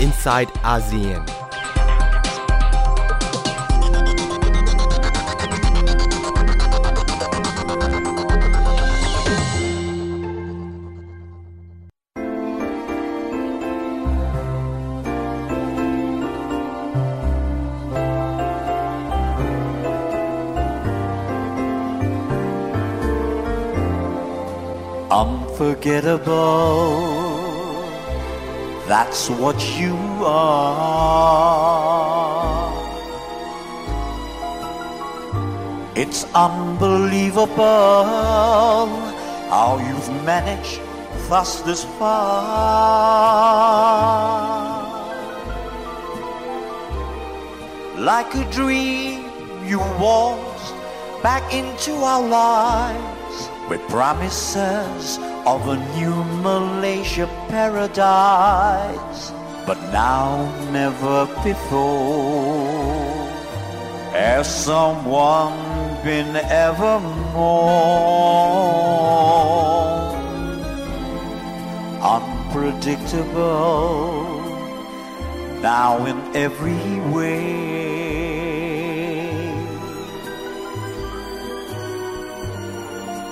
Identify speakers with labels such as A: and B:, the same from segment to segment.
A: inside ASEAN.
B: Unforgettable, that's what you are. It's unbelievable how you've managed thus this far. Like a dream, you waltzed back into our lives with promises of a new Malaysia paradise. But now, never before has someone been evermore unpredictable now in every way.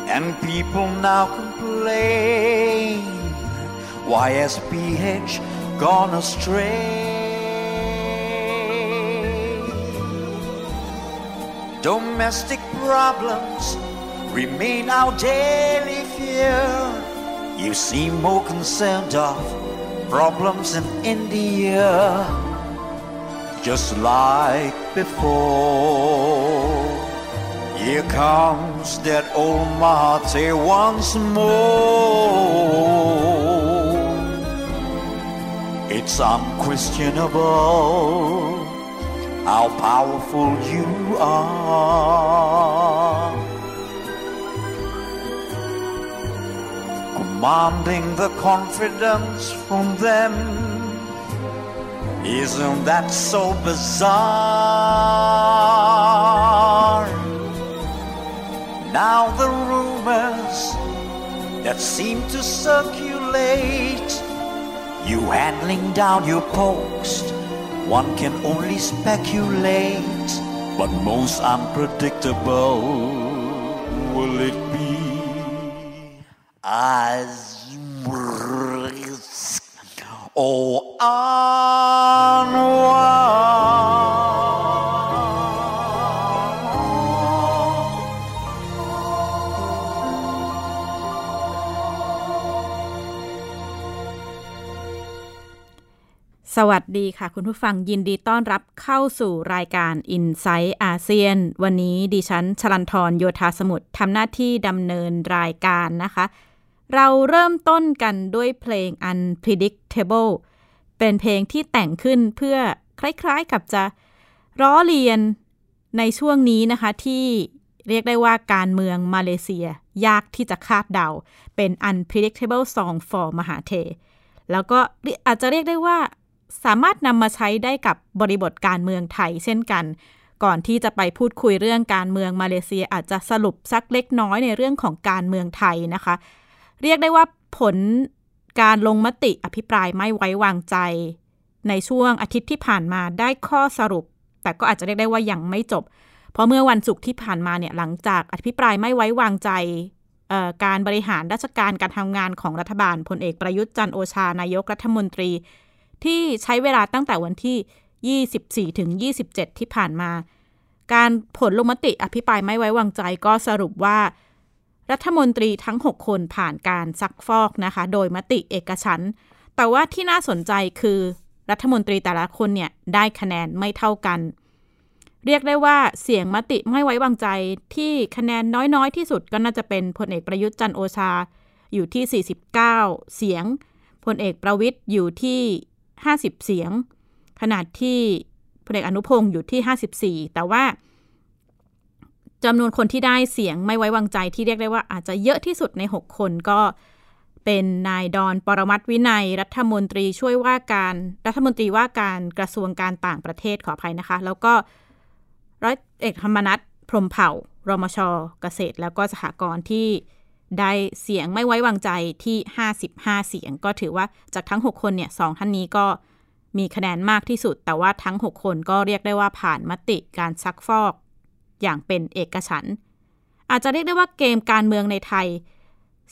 B: And people now why SPH gone astray. Domestic problems remain our daily fear. You seem more concerned of problems in India, just like before. Here comes that old Mahathir once more. It's unquestionable how powerful you are. Commanding the confidence from them. Isn't that so bizarre? Now the rumors that seem to circulate, you handling down your post, one can only speculate, but most unpredictable
C: สวัสดีค่ะ คุณผู้ฟังยินดีต้อนรับเข้าสู่รายการ i n s i ซต์อาเซียน วันนี้ดิฉันชลันทรโยธาสมุทรทำหน้าที่ดำเนินรายการนะคะ เราเริ่มต้นกันด้วยเพลง Unpredictable เป็นเพลงที่แต่งขึ้นเพื่อคล้ายๆกับจะล้อเลียนในช่วงนี้นะคะที่เรียกได้ว่าการเมืองมาเลเซีย ยากที่จะคาดเดา เป็น Unpredictable Song for มหาเท แล้วก็อาจจะเรียกได้ว่า สามารถนำมาใช้ได้กับบริบทการเมืองไทยเช่นกัน ก่อนที่จะไปพูดคุยเรื่องการเมืองมาเลเซียอาจจะสรุปสักเล็กน้อยในเรื่องของการเมืองไทยนะคะ เรียกได้ว่าผลการลงมติอภิปรายไม่ไว้วางใจ ในช่วงอาทิตย์ที่ผ่านมาได้ข้อสรุป แต่ก็อาจจะเรียกได้ว่ายังไม่จบ เพราะเมื่อวันศุกร์ที่ผ่านมาเนี่ยหลังจากอภิปรายไม่ไว้วางใจการบริหารราชการการทำงานของรัฐบาลพลเอกประยุทธ์จันโอชานายกรัฐมนตรี ที่ใช้เวลาตั้งแต่วันที่ 24 ถึง 27 ที่ผ่านมา การผลลงมติอภิปรายไม่ไว้วางใจก็สรุปว่า รัฐมนตรีทั้ง 6 คนผ่านการซักฟอกนะคะ โดยมติเอกฉัน แต่ว่าที่น่าสนใจคือรัฐมนตรีแต่ละคนเนี่ยได้คะแนนไม่เท่ากัน เรียกได้ว่าเสียงมติไม่ไว้วางใจที่คะแนนน้อยๆ ที่สุดก็น่าจะเป็นพลเอกประยุทธ์จันโอชาอยู่ที่ 49 เสียงพลเอกประวิทย์อยู่ที่ 50 เสียง ขนาดที่พลเอกอนุพงศ์อยู่ที่ 54 แต่ว่าจำนวนคนที่ได้เสียงไม่ไว้วางใจที่เรียกได้ว่าอาจจะเยอะที่สุดใน 6 คนก็เป็นนายดอนปรมัตถวินัย รัฐมนตรีช่วยว่าการรัฐมนตรีว่าการกระทรวงการต่างประเทศขออภัยนะคะ แล้วก็ร้อยเอกธรรมนัฐพรหมเผ่ารมชเกษตร แล้วก็สหกรณ์ที่ ได้เสียงไม่ไว้วางใจที่ 55 เสียง ก็ถือว่าจากทั้ง 6 คนเนี่ยสองท่านนี้ก็มีคะแนนมากที่สุด แต่ว่าทั้ง 6 คนก็เรียกได้ว่าผ่านมติการซักฟอก อย่างเป็นเอกฉันท์อาจจะเรียกได้ว่าเกมการเมืองในไทย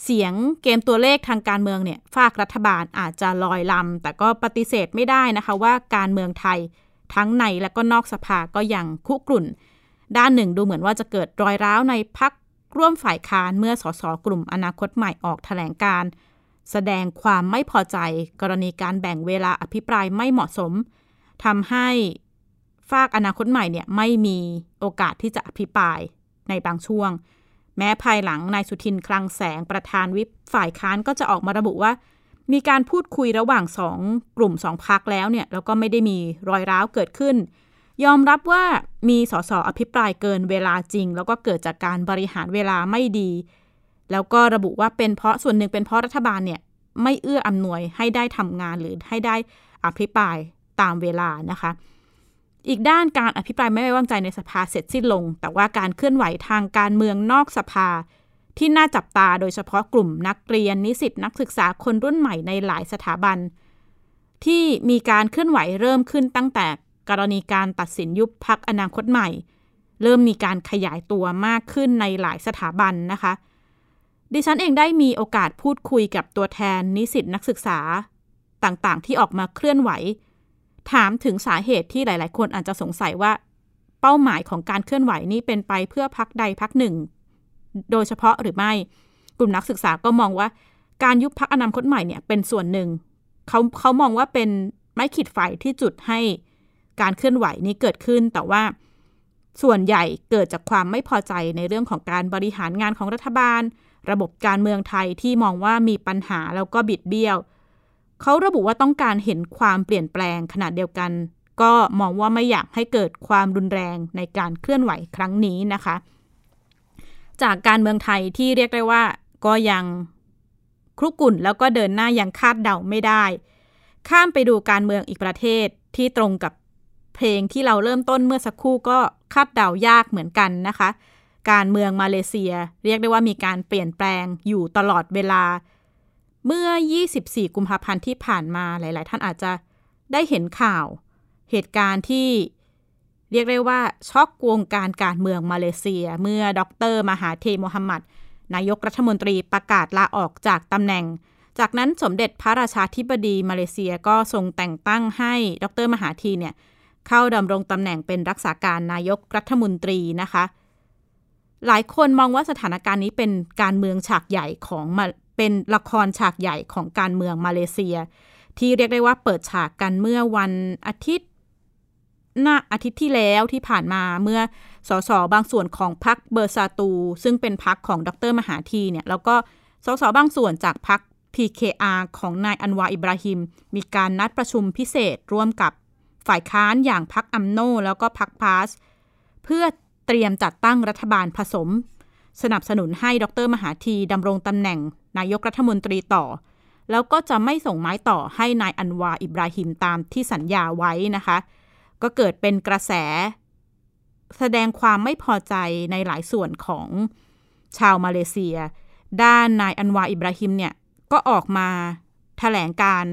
C: เสียงเกมตัวเลขทางการเมืองเนี่ยฝากรัฐบาลอาจจะลอยลำแต่ก็ปฏิเสธไม่ได้นะคะว่าการเมืองไทยทั้งในและก็นอกสภาก็ยังคุกรุ่น ด้านหนึ่งดูเหมือนว่าจะเกิดรอยร้าวในพัก ร่วมฝ่ายค้านเมื่อสสกลุ่มอนาคตใหม่ออกแถลงการ แสดงความไม่พอใจกรณีการแบ่งเวลาอภิปรายไม่เหมาะสมทำให้ฝากอนาคตใหม่เนี่ยไม่มีโอกาสที่จะอภิปรายในบางช่วง แม้ภายหลังนายสุทินคลังแสงประธานวิปฝ่ายค้านก็จะออกมาระบุว่า มีการพูดคุยระหว่างสองกลุ่มสองพักแล้วเนี่ยแล้วก็ไม่ได้มีรอยร้าวเกิดขึ้น ยอมรับว่ามีสสอภิปรายเกินเวลาจริง แล้วก็เกิดจากการบริหารเวลาไม่ดี แล้วก็ระบุว่าเป็นเพราะส่วนหนึ่งเป็นเพราะรัฐบาลเนี่ยไม่เอื้ออำนวยให้ได้ทำงานหรือให้ได้อภิปรายตามเวลานะคะ อีกด้านการอภิปรายไม่ไว้วางใจในสภาเสร็จสิ้นลง แต่ว่าการเคลื่อนไหวทางการเมืองนอกสภา ที่น่าจับตาโดยเฉพาะกลุ่มนักเรียนนิสิตนักศึกษาคนรุ่นใหม่ในหลายสถาบัน ที่มีการเคลื่อนไหวเริ่มขึ้นตั้งแต่ กรณีการตัดสินยุบพักอนาคตใหม่ เริ่มมีการขยายตัวมากขึ้นในหลายสถาบันนะคะ ดิฉันเองได้มีโอกาสพูดคุยกับตัวแทนนิสิตนักศึกษาต่างๆ ที่ออกมาเคลื่อนไหว ถามถึงสาเหตุที่หลาย ๆ คนอาจจะสงสัยว่า เป้าหมายของการเคลื่อนไหวนี้เป็นไปเพื่อพักใดพักหนึ่ง โดยเฉพาะหรือไม่ กลุ่มนักศึกษาก็มองว่าการยุบพักอนาคตใหม่เนี่ยเป็นส่วนหนึ่งเขาเขามองว่าเป็นไม้ขีดไฟที่จุดให้ การเคลื่อนไหวนี้เกิดขึ้น แต่ว่าส่วนใหญ่เกิดจากความไม่พอใจในเรื่องของการบริหารงานของรัฐบาล ระบบการเมืองไทยที่มองว่ามีปัญหาแล้วก็บิดเบี้ยว เขาระบุว่าต้องการเห็นความเปลี่ยนแปลงขนาดเดียวกัน ก็มองว่าไม่อยากให้เกิดความรุนแรงในการเคลื่อนไหวครั้งนี้นะคะ จากการเมืองไทยที่เรียกได้ว่าก็ยังครุกุ่นแล้วก็เดินหน้ายังคาดเดาไม่ได้ ข้ามไปดูการเมืองอีกประเทศที่ตรงกับ เพลงที่เราเริ่มต้นเมื่อสักครู่ก็คาดเดายากเหมือนกันนะคะ การเมืองมาเลเซีย เรียกได้ว่ามีการเปลี่ยนแปลงอยู่ตลอดเวลา เมื่อ 24 กุมภาพันธ์ที่ผ่านมาหลาย ๆ ท่านอาจจะได้เห็นข่าว เหตุการณ์ที่เรียกได้ว่าช็อกวงการการเมืองมาเลเซีย เมื่อดรมหาเทโมฮัมหมัดนายกรัฐมนตรีประกาศลาออกจากตำแหน่ง จากนั้นสมเด็จพระราชาธิบดีมาเลเซียก็ทรงแต่งตั้งให้ดรมหาทีเนี่ย เข้าดำรงตำแหน่งเป็นรักษาการนายกรัฐมนตรีนะคะ หลายคนมองว่าสถานการณ์นี้เป็นการเมืองฉากใหญ่ของเป็นละครฉากใหญ่ของการเมืองมาเลเซีย ที่เรียกได้ว่าเปิดฉากกันเมื่อวันอาทิตย์หน้าอาทิตย์ที่แล้วที่ผ่านมาเมื่อสสบางส่วนของพรรคเบอร์ซาตู ซึ่งเป็นพรรคของดรมหาทีเนี่ยแล้วก็สสบางส่วนจากพรรค PKR ของนายอันวาอิบราฮิม มีการนัดประชุมพิเศษร่วมกับ ฝ่ายค้านอย่างพรรคอัมโนแล้วก็พรรคพาสเพื่อเตรียมจัดตั้งรัฐบาลผสม สนับสนุนให้ดรมหาธีดำรงตำแหน่ง นายกรัฐมนตรีต่อ แล้วก็จะไม่ส่งไม้ต่อให้นายอันวาอิบราฮิมตามที่สัญญาไว้นะคะ ก็เกิดเป็นกระแส แสดงความไม่พอใจในหลายส่วนของชาวมาเลเซีย ด้านนายอันวาอิบราฮิมเนี่ยก็ออกมาแถลงการ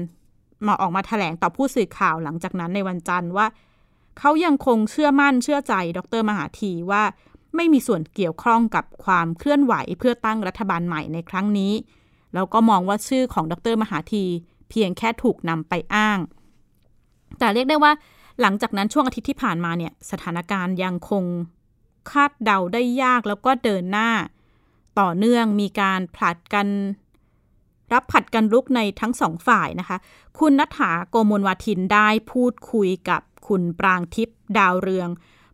C: มาออกมาถแถลงต่อผู้สื่อข่าวหลังจากนั้นในวันจันทร์ว่า เขายังคงเชื่อมั่นเชื่อใจดรมหาธีว่า ไม่มีส่วนเกี่ยวข้องกับความเคลื่อนไหวเพื่อตั้งรัฐบาลใหม่ในครั้งนี้ แล้วก็มองว่าชื่อของดรมหาธีเพียงแค่ถูกนำไปอ้าง แต่เรียกได้ว่า หลังจากนั้นช่วงอาทิตย์ที่ผ่านมาเนี่ยสถานการณ์ยังคงคาดเดาได้ยากแล้วก็เดินหน้า ต่อเนื่องมีการผลัดกัน รับผัดกันลุกในทั้งสองฝ่ายนะคะ คุณนัฐาโกมลวาทินได้พูดคุยกับคุณปรางทิพย์ดาวเรือง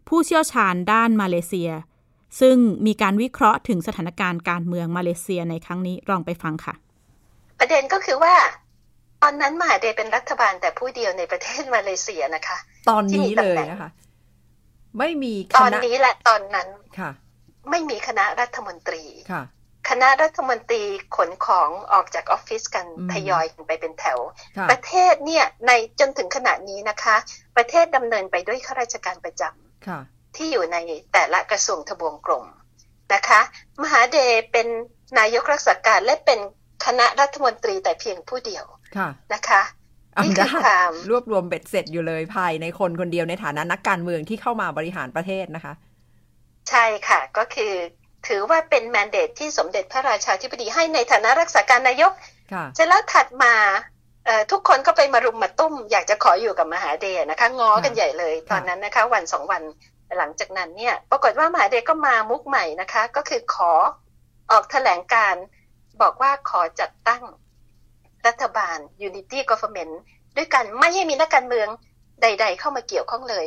C: ผู้เชี่ยวชาญด้านมาเลเซีย ซึ่งมีการวิเคราะห์ถึงสถานการณ์การเมืองมาเลเซียในครั้งนี้ลองไปฟังค่ะ
A: ประเด็นก็คือว่า ตอนนั้นมหาเดเป็นรัฐบาลแต่ผู้เดียวในประเทศมาเลเซียนะคะ
D: ตอนนี้เลยนะคะ ไม่มี
A: ตอนนี้และตอนนั้น
D: ค่ะ
A: ไม่มีคณะรัฐมนตรี
D: ค่ะ
A: คณะรัฐมนตรีขนของออกจากออฟฟิศกันทยอยกันไปเป็นแถว ประเทศเนี่ยในจนถึงขณะนี้นะคะ ประเทศดำเนินไปด้วยข้าราชการประจำที่อยู่ในแต่ละกระทรวงทบวงกรมนะคะ มหาเดเป็นนายกรักษาการและเป็นคณะรัฐมนตรีแต่เพียงผู้เดียวนะคะ
D: อำนาจรวบรวมเบ็ดเสร็จอยู่เลยภายในคนคนเดียวในฐานะนักการเมืองที่เข้ามาบริหารประเทศนะคะ
A: ใช่ค่ะก็คือ ถือว่าเป็นแมนเดตที่สมเด็จพระราชาธิบดีให้ในฐานะรักษาการนายกเสร็จแล้วถัดมาทุกคนก็ไปมารุมมาตุ้ม อยากจะขออยู่กับมหาเดชนะคะง้อกันใหญ่เลย ตอนนั้นนะคะวันสองวันหลังจากนั้นเนี่ยปรากฏว่ามหาเดชก็มามุกใหม่นะคะ ก็คือขอออกแถลงการบอกว่าขอจัดตั้งรัฐบาล Unity Government ด้วยกันไม่ให้มีนักการเมืองใด ๆ เข้ามาเกี่ยวข้องเลย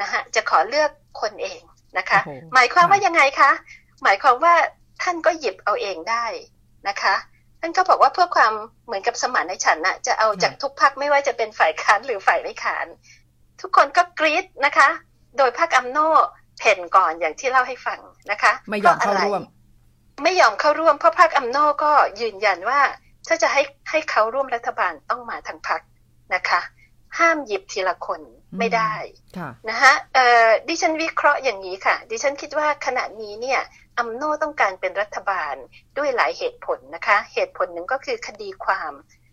A: นะคะจะขอเลือกคนเองนะคะ หมายความว่ายังไงคะ หมายความว่าท่านก็หยิบเอาเองได้นะคะท่านก็บอกว่าเพื่อความเหมือนกับสมานในฉันนะจะเอาจากทุกพักไม่ว่าจะเป็นฝ่ายค้านหรือฝ่ายไม่ค้าน ทุกคนก็กรี๊ดนะคะ โดยพักอัมโนเพ่นก่อนอย่างที่เล่าให้ฟังนะคะ
D: ไม่ยอมเข้าร่วม
A: ไม่ยอมเข้าร่วมเพราะพักอัมโนก็ยืนยันว่า ถ้าจะให้ให้เขาร่วมรัฐบาลต้องมาทางพักนะคะ ห้ามหยิบทีละคนไม่ได้นะคะดิฉันวิเคราะห์อย่างนี้ค่ะ ดิฉันคิดว่าขณะนี้เนี่ย อัมโนต้องการเป็นรัฐบาลด้วยหลายเหตุผลนะคะ เหตุผลหนึ่งก็คือคดีความ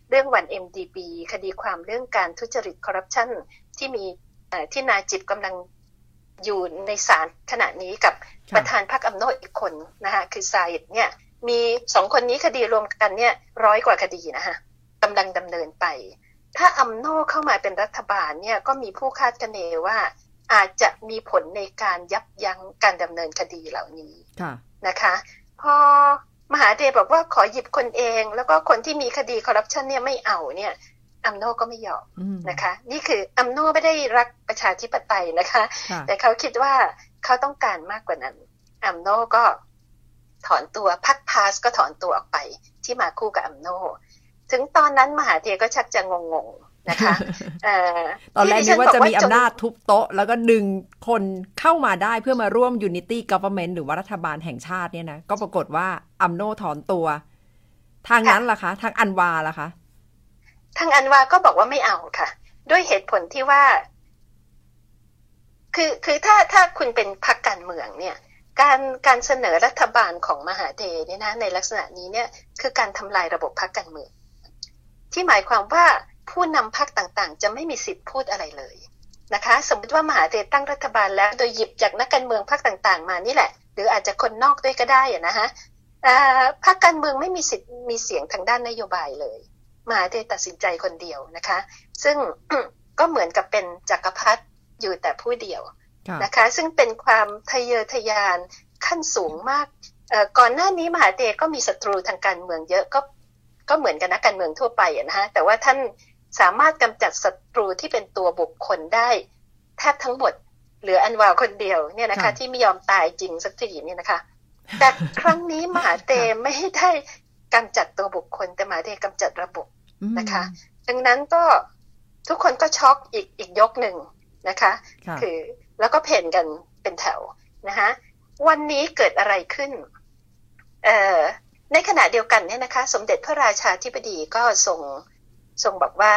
A: เรื่องวัน MDB คดีความเรื่องการทุจริตคอร์รัปชันที่มีที่นายจิบกำลังอยู่ในศาลขณะนี้กับประธานพรรคอัมโนอีกคนนะคะคือไซด์เนี่ยมีสองคนนี้คดีรวมกันเนี่ยร้อยกว่าคดีนะคะกำลังดำเนินไป ถ้าอัมโนเข้ามาเป็นรัฐบาลเนี่ยก็มีผู้คาดคะเนว่า อาจจะมีผลในการยับยั้งการดำเนินคดีเหล่านี้นะคะพอมหาเดชบอกว่าขอหยิบคนเอง แล้วก็คนที่มีคดีคอร์รัปชันเนี่ยไม่เอาเนี่ยอัมโนก็ไม่ยอมนะคะ นี่คืออัมโนไม่ได้รักประชาธิปไตยนะคะ แต่เขาคิดว่าเขาต้องการมากกว่านั้นอัมโนก็ถอนตัวพักพาสก็ถอนตัวออกไปที่มาคู่กับอัมโน ถึงตอนนั้นมหาเทก็ชักจะงง นะคะ
D: ตอนแรกนึกว่าจะมีอำนาจทุบโต๊ะ แล้วก็ดึงคนเข้ามาได้เพื่อมาร่วม Unity Government หรือว่ารัฐบาลแห่งชาติเนี่ยนะก็ปรากฏว่าอัมโนถอนตัว ทางนั้นล่ะคะ ทางอันวาล่ะคะ
A: ทางอันวาก็บอกว่าไม่เอาค่ะ ด้วยเหตุผลที่ว่า คือคือถ้าถ้าคุณเป็นพรรคการเมืองเนี่ยการการเสนอรัฐบาลของมหาเทเนี่ยนะในลักษณะนี้เนี่ยคือการทำลายระบบพรรคการเมือง ที่หมายความว่า ผู้นำพรรคต่างๆ จะไม่มีสิทธิ์พูดอะไรเลยนะคะ สมมติว่ามหาเทตั้งรัฐบาลแล้วโดยหยิบจากนักการเมืองพรรคต่างๆ มานี่แหละ หรืออาจจะคนนอกด้วยก็ได้อะนะคะพรรคการเมืองไม่มีสิทธิ์มีเสียงทางด้านนโยบายเลยมหาเทตัดสินใจคนเดียวนะคะ ซึ่งก็เหมือนกับเป็นจักรพรรดิอยู่แต่ผู้เดียวนะคะ ซึ่งเป็นความทะเยอทะยานขั้นสูงมากก่อนหน้านี้มหาเทก็มีศัตรูทางการเมืองเยอะก็ก็เหมือนกันนักการเมืองทั่วไปนะฮะแต่ว่าท่าน สามารถกำจัดศัตรูที่เป็นตัวบุคคลได้ แทบทั้งหมดเหลืออันวาคนเดียวเนี่ยนะคะ ที่ไม่ยอมตายจริงสักทีเนี่ยนะคะ แต่ครั้งนี้มหาเตไม่ได้กำจัดตัวบุคคล แต่มหาเตกำจัดระบบนะคะ ดังนั้นก็ทุกคนก็ช็อกอีกอีกยกหนึ่งนะคะ คือแล้วก็เพ่นกันเป็นแถวนะคะวันนี้เกิดอะไรขึ้นเอ่อในขณะเดียวกันเนี่ยนะคะ สมเด็จพระราชาธิบดีก็ส่ง ทรงบอกว่า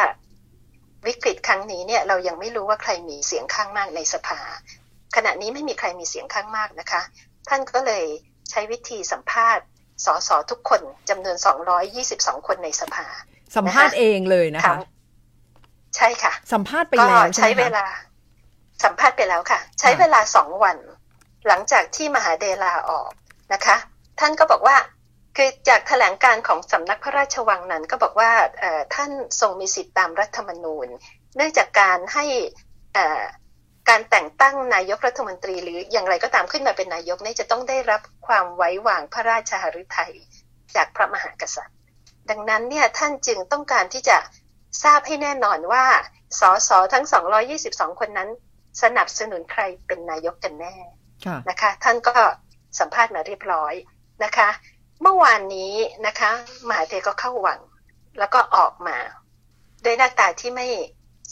A: วิกฤตครั้งนี้เนี่ยเรายังไม่รู้ว่าใครมีเสียงข้างมากในสภา ขณะนี้ไม่มีใครมีเสียงข้างมากนะคะ ท่านก็เลยใช้วิธีสัมภาษณ์สสทุกคนจำนวน 222 คนในสภา
D: สัมภาษณ์เองเลยนะคะ
A: ใช่ค่ะ
D: สัมภาษณ์ไปแล้ว
A: ใช้เวลา สัมภาษณ์ไปแล้วค่ะ ใช้เวลาสองวัน หลังจากที่มหาเดลาออกนะคะ ท่านก็บอกว่า คือจากแถลงการของสำนักพระราชวังนั้นก็บอกว่าท่านทรงมีสิทธิตามรัฐธรรมนูญ เนื่องจากการให้การแต่งตั้งนายกรัฐมนตรีหรืออย่างไรก็ตามขึ้นมาเป็นนายกนี่จะต้องได้รับความไว้วางพระราชาฤทัยจากพระมหากษัตริย์ ดังนั้นเนี่ยท่านจึงต้องการที่จะทราบให้แน่นอนว่าสสทั้ง 222 คนนั้น สนับสนุนใครเป็นนายกกันแน่นะคะ ท่านก็สัมภาษณ์มาเรียบร้อยนะคะ เมื่อวานนี้นะคะมหาเทก็เข้าวัง แล้วก็ออกมาด้วยหน้าตาที่ไม่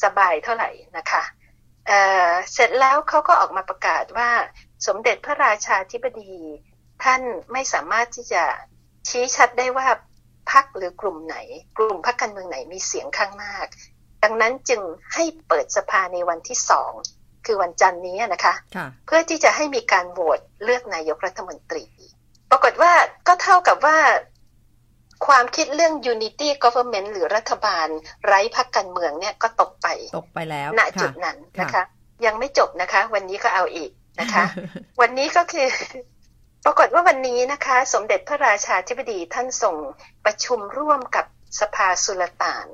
A: สบายเท่าไหร่นะคะเเสร็จแล้วเขาก็ออกมาประกาศว่าสมเด็จพระราชาธิบดีท่านไม่สามารถที่จะชี้ชัดได้ว่าพรรคหรือกลุ่มไหน กลุ่มพรรคการเมืองไหนมีเสียงข้างมาก ดังนั้นจึงให้เปิดสภาในวันที่สองคือวันจันนี้นะคะ เพื่อที่จะให้มีการโหวตเลือกนายกรัฐมนตรี ปรากฏว่าก็เท่ากับว่าความคิดเรื่อง unity government หรือรัฐบาลไร้พักการเมืองเนี่ยก็ตกไป
D: ตกไปแล้ว
A: ณ จุดนั้นนะคะ ยังไม่จบนะคะ วันนี้ก็เอาอีกนะคะ วันนี้ก็คือ ปรากฏว่าวันนี้นะคะ สมเด็จพระราชาธิบดีท่านส่งประชุมร่วมกับสภาสุลต่าน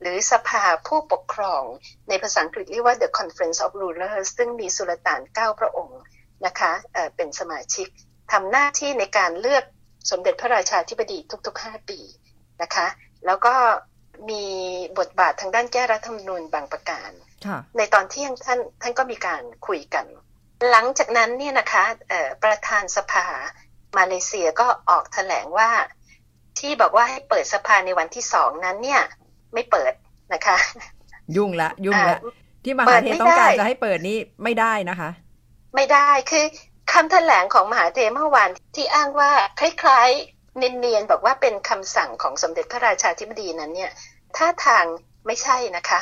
A: หรือสภาผู้ปกครอง ในภาษาอังกฤษเรียกว่า The Conference of Rulers ซึ่งมีสุลต่านเก้าพระองค์นะคะเเป็นสมาชิก ทำหน้าที่ในการเลือกสมเด็จพระราชาธิบดีทุกๆ 5 ปีนะคะ แล้วก็มีบทบาททางด้านแก้รัฐธรรมนูญบางประการ ในตอนที่ท่านท่านก็มีการคุยกัน หลังจากนั้นเนี่ยนะคะประธานสภามาเลเซียก็ออกแถลงว่าที่บอกว่าให้เปิดสภาในวันที่สองนั้นเนี่ย ไม่เปิดนะคะ
D: ยุ่งละ ยุ่งละ ที่มหาเทต้องการจะให้เปิดนี่ไม่ได้นะคะ
A: ไม่ได้คือ คำแถลงของมหาเทเมื่อวานที่อ้างว่าคล้ายๆเนียนๆบอกว่าเป็นคำสั่งของสมเด็จพระราชาธิบดีนั้นเนี่ยท่าทางไม่ใช่นะคะ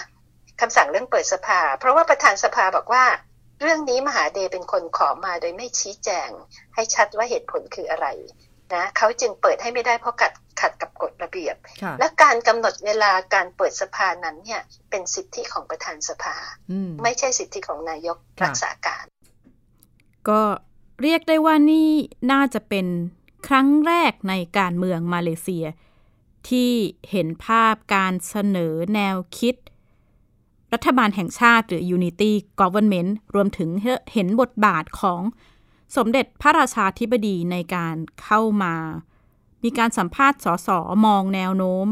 A: คำสั่งเรื่องเปิดสภา เพราะว่าประธานสภาบอกว่า เรื่องนี้มหาเดเป็นคนขอมาโดยไม่ชี้แจง ให้ชัดว่าเหตุผลคืออะไรนะเขาจึงเปิดให้ไม่ได้เพราะขัดขัดกับกฎระเบียบ และการกำหนดเวลาการเปิดสภานั้นเนี่ยเป็นสิทธิของประธานสภา ไม่ใช่สิทธิของนายกรักษาการ
C: ก็ เรียกได้ว่านี่น่าจะเป็นครั้งแรกในการเมืองมาเลเซีย ที่เห็นภาพการเสนอแนวคิด รัฐบาลแห่งชาติหรือ Unity Government รวมถึงเห็นบทบาทของสมเด็จพระราชาธิบดีในการเข้ามา มีการสัมภาษณ์สสมองแนวโน้ม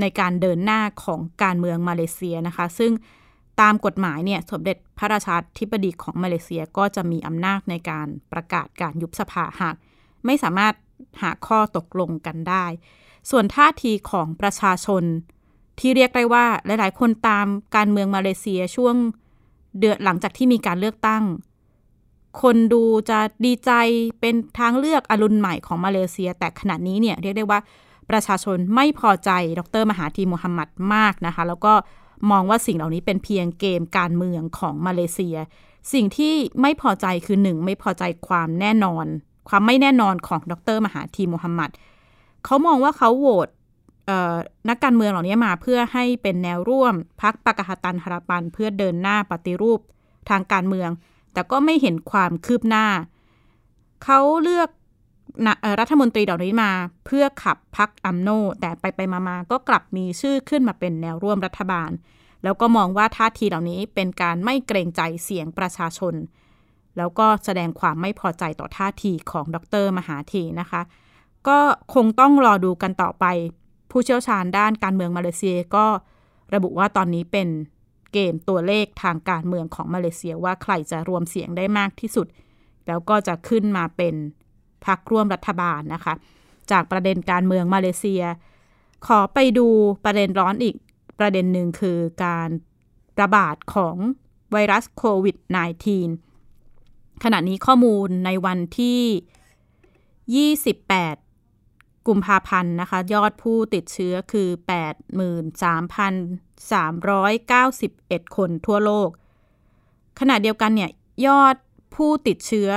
C: ในการเดินหน้าของการเมืองมาเลเซียนะคะ ซึ่ง ตามกฎหมายเนี่ยสมเด็จพระราชาธิบดีของมาเลเซียก็จะมีอำนาจในการประกาศการยุบสภาหาก ไม่สามารถหาข้อตกลงกันได้ ส่วนท่าทีของประชาชน ที่เรียกได้ว่าหลาย ๆ คนตามการเมืองมาเลเซียช่วงเดือนหลังจากที่มีการเลือกตั้ง คนดูจะดีใจเป็นทางเลือกอรุณใหม่ของมาเลเซีย แต่ขณะนี้เนี่ยเรียกได้ว่าประชาชนไม่พอใจดรมหาธีมูฮัมหมัดมากนะคะ แล้วก็ มองว่าสิ่งเหล่านี้เป็นเพียงเกมการเมืองของมาเลเซีย สิ่งที่ไม่พอใจคือหนึ่งไม่พอใจความแน่นอน ความไม่แน่นอนของดรมหาธีมูฮัมหมัดเขามองว่าเขาโหวตนักการเมืองเหล่านี้มาเพื่อให้เป็นแนวร่วมพักปากาตันฮาราปัน เพื่อเดินหน้าปฏิรูปทางการเมือง แต่ก็ไม่เห็นความคืบหน้า เขาเลือก รัฐมนตรีเหล่านี้มาเพื่อขับพักอัมโน แต่ไปไปมาๆก็กลับมีชื่อขึ้นมาเป็นแนวร่วมรัฐบาล แล้วก็มองว่าท่าทีเหล่านี้เป็นการไม่เกรงใจเสียงประชาชน แล้วก็แสดงความไม่พอใจต่อท่าทีของดรมหาธีนะคะ ก็คงต้องรอดูกันต่อไป ผู้เชี่ยวชาญด้านการเมืองมาเลเซียก็ระบุว่าตอนนี้เป็นเกมตัวเลขทางการเมืองของมาเลเซียว่าใครจะรวมเสียงได้มากที่สุด แล้วก็จะขึ้นมาเป็น พักร่วมรัฐบาลนะคะ จากประเด็นการเมืองมาเลเซีย ขอไปดูประเด็นร้อนอีกประเด็นหนึ่งคือการระบาดของไวรัสโควิด -19 ขณะนี้ข้อมูลในวันที่ 28 กุมภาพันธ์นะคะ ยอดผู้ติดเชื้อคือ 83,391 คนทั่วโลก ขณะเดียวกันเนี่ย ยอดผู้ติดเชื้อ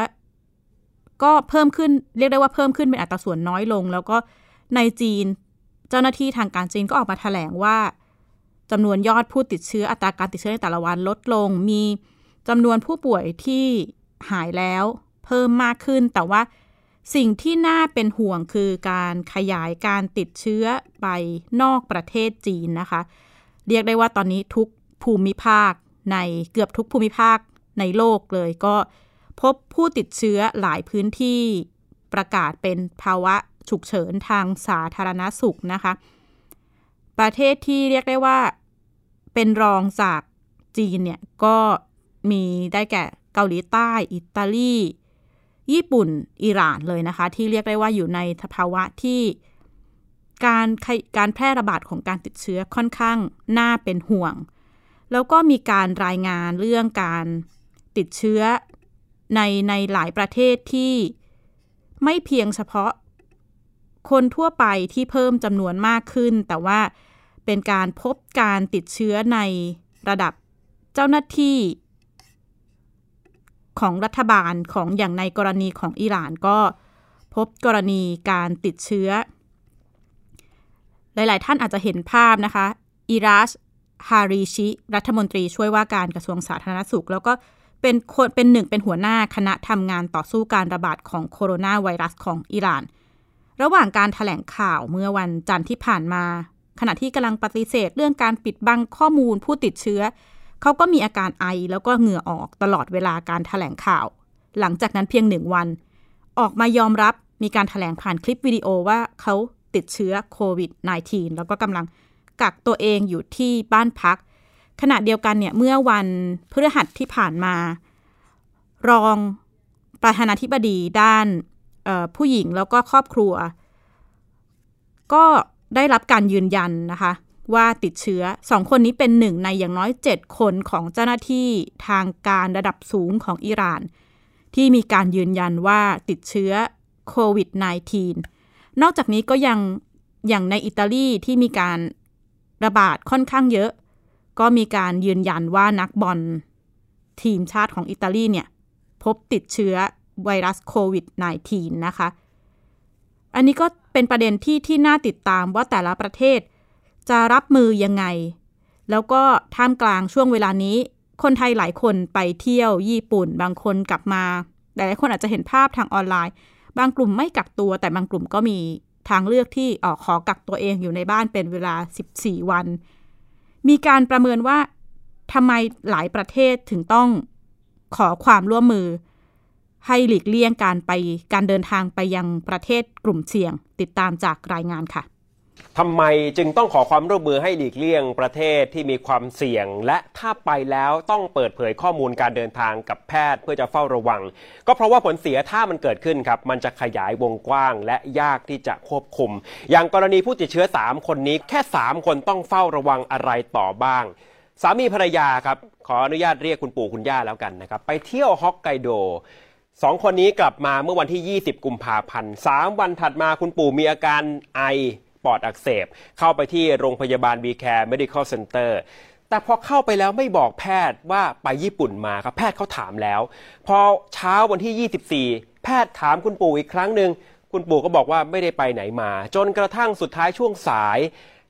C: ก็เพิ่มขึ้นเรียกได้ว่าเพิ่มขึ้นเป็นอัตราส่วนน้อยลง แล้วก็ในจีนเจ้าหน้าที่ทางการจีนก็ออกมาแถลงว่าจำนวนยอดผู้ติดเชื้ออัตราการติดเชื้อในแต่ละวันลดลง มีจำนวนผู้ป่วยที่หายแล้วเพิ่มมากขึ้น แต่ว่าสิ่งที่น่าเป็นห่วงคือการขยายการติดเชื้อไปนอกประเทศจีนนะคะ เรียกได้ว่าตอนนี้ทุกภูมิภาคในเกือบทุกภูมิภาคในโลกเลยก็ พบผู้ติดเชื้อหลายพื้นที่ประกาศเป็นภาวะฉุกเฉินทางสาธารณาสุขนะคะ ประเทศที่เรียกได้ว่าเป็นรองจากจีนเนี่ย ก็มีได้แก่เกาหลีใต้ อิตาลี ญี่ปุ่น อิหร่านเลยนะคะ ที่เรียกได้ว่าอยู่ในภาวะที่การการแพร่ระบาดของการติดเชื้อค่อนข้างน่าเป็นห่วง แล้วก็มีการรายงานเรื่องการติดเชื้อ ในในหลายประเทศที่ไม่เพียงเฉพาะคนทั่วไปที่เพิ่มจำนวนมากขึ้น แต่ว่าเป็นการพบการติดเชื้อในระดับเจ้าหน้าที่ ของรัฐบาลของอย่างในกรณีของอิหร่านก็พบกรณีการติดเชื้อ หลาย ๆ ท่านอาจจะเห็นภาพนะคะอิรัชฮาริชิ รัฐมนตรีช่วยว่าการกระทรวงสาธารณสุข แล้วก็ เป็นคนเป็นหนึ่งเป็นหัวหน้าคณะทำงานต่อสู้การระบาดของโคโรนาไวรัสของอิหร่าน ระหว่างการถแถลงข่าวเมื่อวันจันทร์ที่ผ่านมา ขณะที่กำลังปฏิเสธเรื่องการปิดบังข้อมูลผู้ติดเชื้อ เขาก็มีอาการไอแล้วก็เหงื่อออกตลอดเวลาการถแถลงข่าว หลังจากนั้นเพียงหนึ่งวัน ออกมายอมรับมีการถแถลงผ่านคลิปวิดีโอว่าเขาติดเชื้อโควิด -19 แล้วก็กำลังกักตัวเองอยู่ที่บ้านพัก ขณะเดียวกันเนี่ยเมื่อวันพฤหัสที่ผ่านมา รองประธานาธิบดีด้านผู้หญิงแล้วก็ครอบครัว ก็ได้รับการยืนยันนะคะ ว่าติดเชื้อสองคนนี้เป็นหนึ่งในอย่างน้อย 7 คนของเจ้าหน้าที่ทางการระดับสูงของอิหร่าน ที่มีการยืนยันว่าติดเชื้อโควิด -19 นอกจากนี้ก็ยังอย่างในอิตาลีที่มีการระบาดค่อนข้างเยอะ ก็มีการยืนยันว่านักบอลทีมชาติของอิตาลีเนี่ย พบติดเชื้อไวรัสโควิด -19 นะคะ อันนี้ก็เป็นประเด็นที่ที่น่าติดตามว่าแต่ละประเทศจะรับมือยังไง แล้วก็ท่ามกลางช่วงเวลานี้ คนไทยหลายคนไปเที่ยวญี่ปุ่น บางคนกลับมา หลายคนอาจจะเห็นภาพทางออนไลน์ บางกลุ่มไม่กักตัว แต่บางกลุ่มก็มีทางเลือกที่ออกขอกักตัวเองอยู่ในบ้านเป็นเวลา 14 วัน มีการประเมินว่าทำไมหลายประเทศถึงต้องขอความร่วมมือ ให้หลีกเลี่ยงการไปการเดินทางไปยังประเทศกลุ่มเสี่ยง ติดตามจากรายงานค่ะ
E: ทำไมจึงต้องขอความร่วมมือให้หลีกเลี่ยงประเทศที่มีความเสี่ยง และถ้าไปแล้วต้องเปิดเผยข้อมูลการเดินทางกับแพทย์เพื่อจะเฝ้าระวัง ก็เพราะว่าผลเสียถ้ามันเกิดขึ้นครับ มันจะขยายวงกว้าง และยากที่จะควบคุม อย่างกรณีผู้ติดเชื้อ 3 คนนี้แค่ 3 คนต้องเฝ้าระวังอะไรต่อบ้าง สามีภรรยาครับ ขออนุญาตเรียกคุณปู่คุณย่าแล้วกันนะครับไปเที่ยวฮอกไกโดสองคนนี้กลับมาเมื่อวันที่ 20 กุมภาพันธ์3วันถัดมาคุณปู่มีอาการไอ ปอดอักเสบ เข้าไปที่โรงพยาบาลวีแคร์ Medical Center แต่พอเข้าไปแล้วไม่บอกแพทย์ว่าไปญี่ปุ่นมาครับแพทย์เขาถามแล้ว พอเช้าวันที่ 24 แพทย์ถามคุณปู่อีกครั้งหนึ่งคุณปู่ก็บอกว่าไม่ได้ไปไหนมา จนกระทั่งสุดท้ายช่วงสาย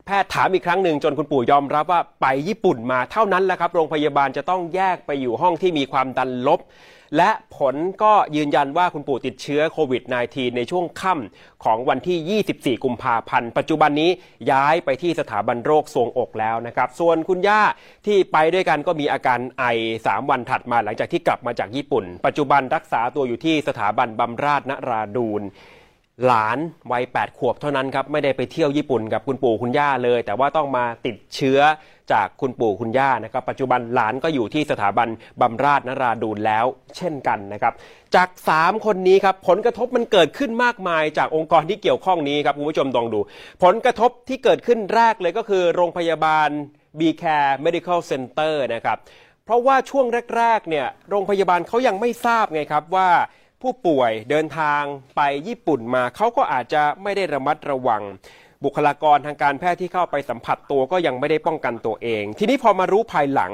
E: แพทย์ถามอีกครั้งหนึ่งจนคุณปู่ยอมรับว่าไปญี่ปุ่นมาเท่านั้นแหละครับ โรงพยาบาลจะต้องแยกไปอยู่ห้องที่มีความดันลบ และผลก็ยืนยันว่าคุณปู่ติดเชื้อโควิด -19 ในช่วงค่ำของวันที่ 24 กุมภาพันธ์ ปัจจุบันนี้ย้ายไปที่สถาบันโรคทรวงอกแล้วนะครับ ส่วนคุณย่าที่ไปด้วยกันก็มีอาการไอ 3 วันถัดมาหลังจากที่กลับมาจากญี่ปุ่น ปัจจุบันรักษาตัวอยู่ที่สถาบันบำราศนราดูน หลานวัย 8 ขวบเท่านั้นครับ ไม่ได้ไปเที่ยวญี่ปุ่นกับคุณปู่คุณย่าเลย แต่ว่าต้องมาติดเชื้อจากคุณปู่คุณย่านะครับปัจจุบันหลานก็อยู่ที่สถาบันบำราศนราดูนแล้ว เช่นกันนะครับจาก 3 คนนี้ครับผลกระทบมันเกิดขึ้นมากมายจากองค์กรที่เกี่ยวข้องนี้ครับคุณผู้ชมลองดู ผลกระทบที่เกิดขึ้นแรกเลยก็คือโรงพยาบาล B Care Medical Center นะครับเพราะว่าช่วงแรกๆเนี่ยโรงพยาบาลเขายังไม่ทราบไงครับว่า ผู้ป่วยเดินทางไปญี่ปุ่นมาเขาก็อาจจะไม่ได้ระมัดระวัง บุคลากรทางการแพทย์ที่เข้าไปสัมผัสตัวก็ยังไม่ได้ป้องกันตัวเอง ทีนี้พอมารู้ภายหลัง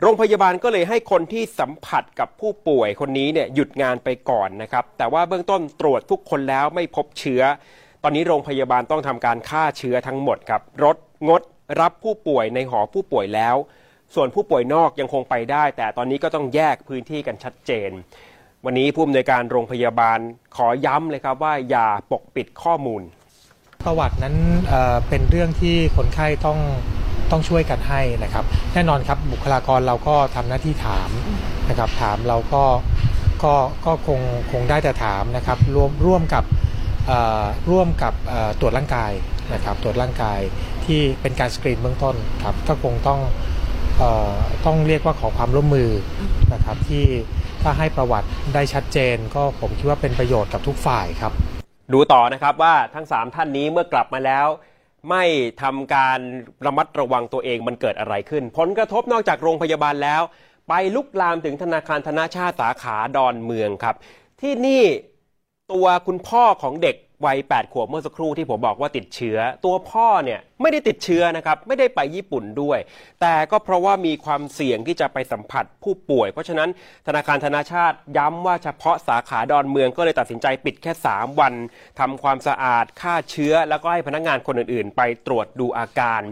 E: โรงพยาบาลก็เลยให้คนที่สัมผัสกับผู้ป่วยคนนี้เนี่ยหยุดงานไปก่อนนะครับ แต่ว่าเบื้องต้นตรวจทุกคนแล้วไม่พบเชื้อ ตอนนี้โรงพยาบาลต้องทำการฆ่าเชื้อทั้งหมดครับรถงดรับผู้ป่วยในหอผู้ป่วยแล้ว ส่วนผู้ป่วยนอกยังคงไปได้ แต่ตอนนี้ก็ต้องแยกพื้นที่กันชัดเจน วันนี้ผู้อำนวยการโรงพยาบาลขอย้ำเลยครับว่าอย่าปกปิดข้อมูล
F: ประวัตินั้นเเป็นเรื่องที่คนไข้ต้องต้องช่วยกันให้นะครับ แน่นอนครับบุคลากรเราก็ทำหน้าที่ถามนะครับถามเราก็ก็ก็คงคงได้แต่ถามนะครับร่วมร่วมกับร่วมกับตรวจร่างกายนะครับตรวจร่างกายที่เป็นการสกรีนเบื้องต้นครับก็คงต้องต้องเรียกว่าขอความร่วมมือนะครับที่ ถ้าให้ประวัติได้ชัดเจน ก็ผมคิดว่าเป็นประโยชน์กับทุกฝ่ายครับ
E: ดูต่อนะครับว่าทั้ง 3 ท่านนี้เมื่อกลับมาแล้ว ไม่ทำการระมัดระวังตัวเองมันเกิดอะไรขึ้น ผลกระทบนอกจากโรงพยาบาลแล้ว ไปลุกลามถึงธนาคารธนาชาติสาขาดอนเมืองครับ ที่นี่ตัวคุณพ่อของเด็ก วัย 8 ขวบเมื่อสักครู่ที่ผมบอกว่าติดเชื้อ ตัวพ่อเนี่ยไม่ได้ติดเชื้อนะครับ ไม่ได้ไปญี่ปุ่นด้วย แต่ก็เพราะว่ามีความเสี่ยงที่จะไปสัมผัสผู้ป่วย เพราะฉะนั้นธนาคารธนาชาติย้ำว่าเฉพาะสาขาดอนเมืองก็เลยตัดสินใจปิดแค่ 3 วันทำความสะอาดฆ่าเชื้อ แล้วก็ให้พนักงงานคนอื่นๆ ไปตรวจดูอาการ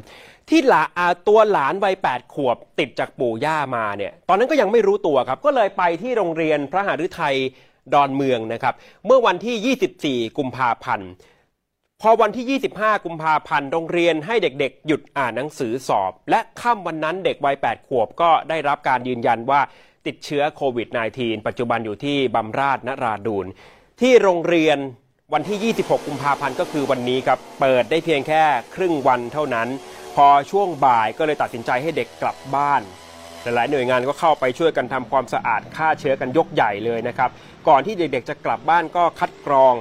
E: ที่หลาตัวหลานวัย 8 ขวบติดจากปู่ย่ามาเนี่ยตอนนั้นก็ยังไม่รู้ตัวครับก็เลยไปที่โรงเรียนพระหฤทัย ดอนเมืองนะครับ เมื่อวันที่ 24 กุมภาพันธ์พอวันที่ 25 กุมภาพันธ์โรงเรียนให้เด็กๆ หยุดอ่านหนังสือสอบ และค่ำวันนั้นเด็กวัย 8 ขวบก็ได้รับการยืนยันว่าติดเชื้อโควิด -19 ปัจจุบันอยู่ที่บำราศนราดูนที่โรงเรียนวันที่ 26 กุมภาพันธ์ก็คือวันนี้ครับ เปิดได้เพียงแค่ครึ่งวันเท่านั้น พอช่วงบ่ายก็เลยตัดสินใจให้เด็กกลับบ้าน หลายหน่วยงานก็เข้าไปช่วยกันทำความสะอาดฆ่าเชื้อกันยกใหญ่เลยนะครับ ก่อนที่เด็กๆจะกลับบ้านก็คัดกรอง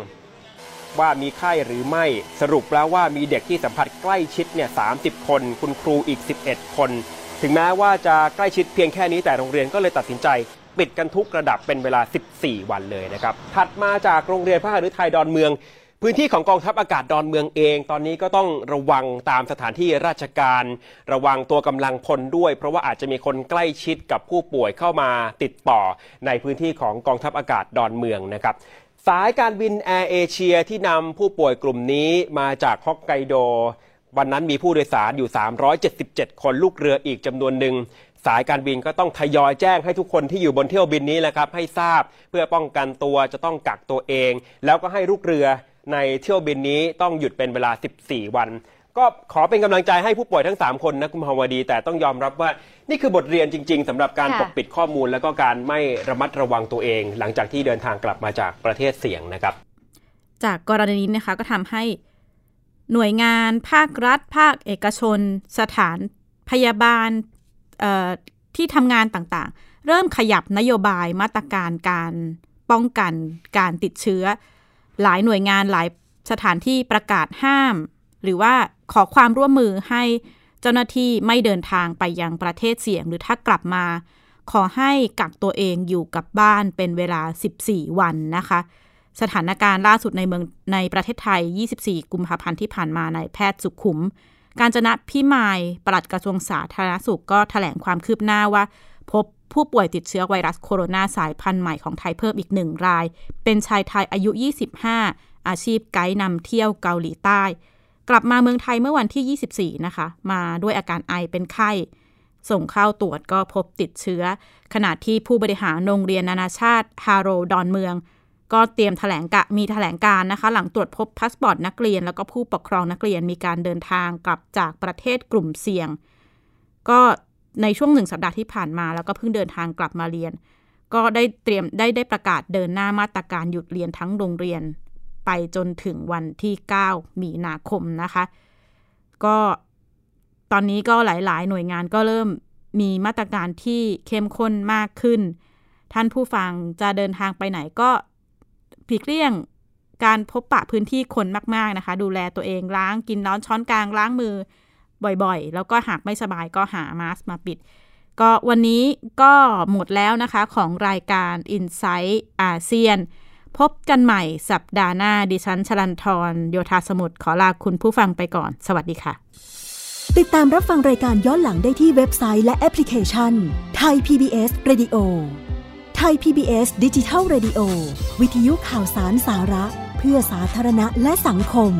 E: ว่ามีไข้หรือไม่สรุปแล้วว่ามีเด็กที่สัมผัสใกล้ชิดเนี่ยสาคน คุณครูอีก 11 คน ถึงแม้ว่าจะใกล้ชิดเพียงแค่นี้แต่โรงเรียนก็เลยตัดสินใจ ปิดกันทุกระดับเป็นเวลา 14 วันเลยนะครับ ถัดมาจากโรงเรียนพระฤทัยดอนเมือง พื้นที่ของกองทัพอากาศดอนเมืองเอง ตอนนี้ก็ต้องระวังตามสถานที่ราชการ ระวังตัวกำลังพลด้วย เพราะว่าอาจจะมีคนใกล้ชิดกับผู้ป่วยเข้ามาติดต่อในพื้นที่ของกองทัพอากาศดอนเมืองนะครับสายการบินแอร์เอเชียที่นำผู้ป่วยกลุ่มนี้มาจากฮอกไกโด วันนั้นมีผู้โดยสารอยู่ 377 คนลูกเรืออีกจำนวนหนึ่งสายการบินก็ต้องทยอยแจ้งให้ทุกคนที่อยู่บนเที่ยวบินนี้แหละครับให้ทราบเพื่อป้องกันตัวจะต้องกักตัวเอง แล้วก็ให้ลูกเรือ ในเที่ยวบินนี้ต้องหยุดเป็นเวลา 14 วัน ก็ขอเป็นกำลังใจให้ผู้ป่วยทั้ง 3 คนนะคุณภาวดี แต่ต้องยอมรับว่านี่คือบทเรียนจริง ๆสำหรับการปกปิดข้อมูล แล้วก็การไม่ระมัดระวังตัวเอง หลังจากที่เดินทางกลับมาจากประเทศเสี่ยงนะครับ
C: จากกรณีนี้นะคะก็ทำให้หน่วยงาน ภาครัฐ ภาคเอกชน สถานพยาบาลที่ทำงานต่างๆ เริ่มขยับนโยบายมาตรการการป้องกันการติดเชื้อ หลายหน่วยงานหลายสถานที่ประกาศห้าม หรือว่าขอความร่วมมือให้เจ้าหน้าที่ไม่เดินทางไปยังประเทศเสี่ยง หรือถ้ากลับมา ขอให้กักตัวเองอยู่กับบ้านเป็นเวลา 14 วันนะคะ สถานการณ์ล่าสุดในเมืองในประเทศไทย 24 กุมภาพันธ์ที่ผ่านมาในแพทย์สุขุม การจนะพิมายปลัดกระทรวงสาธารณสุขก็ถแถลงความคืบหน้าว่า พบ ผู้ป่วยติดเชื้อไวรัสโคโรนาสายพันธุ์ใหม่ของไทยเพิ่มอีกหนึ่งราย เป็นชายไทยอายุ 25 อาชีพไกด์นำเที่ยวเกาหลีใต้ กลับมาเมืองไทยเมื่อวันที่ 24 นะคะ มาด้วยอาการไอเป็นไข้ ส่งเข้าตรวจก็พบติดเชื้อ ขณะที่ผู้บริหารโรงเรียนนานาชาติฮาร์โรว์ดอนเมือง ก็เตรียมแถลงก็มีแถลงการณ์นะคะ หลังตรวจพบพาสปอร์ตนักเรียน แล้วก็ผู้ปกครองนักเรียนมีการเดินทางกลับจากประเทศกลุ่มเสี่ยงก็ ในช่วงหนึ่งสัปดาห์ที่ผ่านมา แล้วก็เพิ่งเดินทางกลับมาเรียน ก็ได้เตรียมได้ได้ประกาศเดินหน้ามาตรการหยุดเรียนทั้งโรงเรียน ไปจนถึงวันที่ 9 มีนาคมนะคะ ก็ตอนนี้ก็หลาย ๆ หน่วยงานก็เริ่มมีมาตรการที่เข้มข้นมากขึ้น ท่านผู้ฟังจะเดินทางไปไหนก็ผีเลี่ยงการพบปะพื้นที่คนมาก ๆ นะคะ ดูแลตัวเองล้างกินน้อนช้อนกลางล้างมือ บ่อยๆ แล้วก็หากไม่สบายก็หามาสมาปิด ก็วันนี้ก็หมดแล้วนะคะของรายการ i n s i ซต์อาเซียน พบกันใหม่สัปดาห์หน้าดิฉันชลันทรโยธาสมุทรขอลาคุณผู้ฟังไปก่อน สวัสดีค่ะ
G: ติดตามรับฟังรายการย้อนหลังได้ที่เว็บไซต์และแอปพลิเคชันไทย PBS Radio ไทย PBS ดิจิทัล Radio วิทยุข่าวสารสาระ เพื่อสาธารณะและสังคม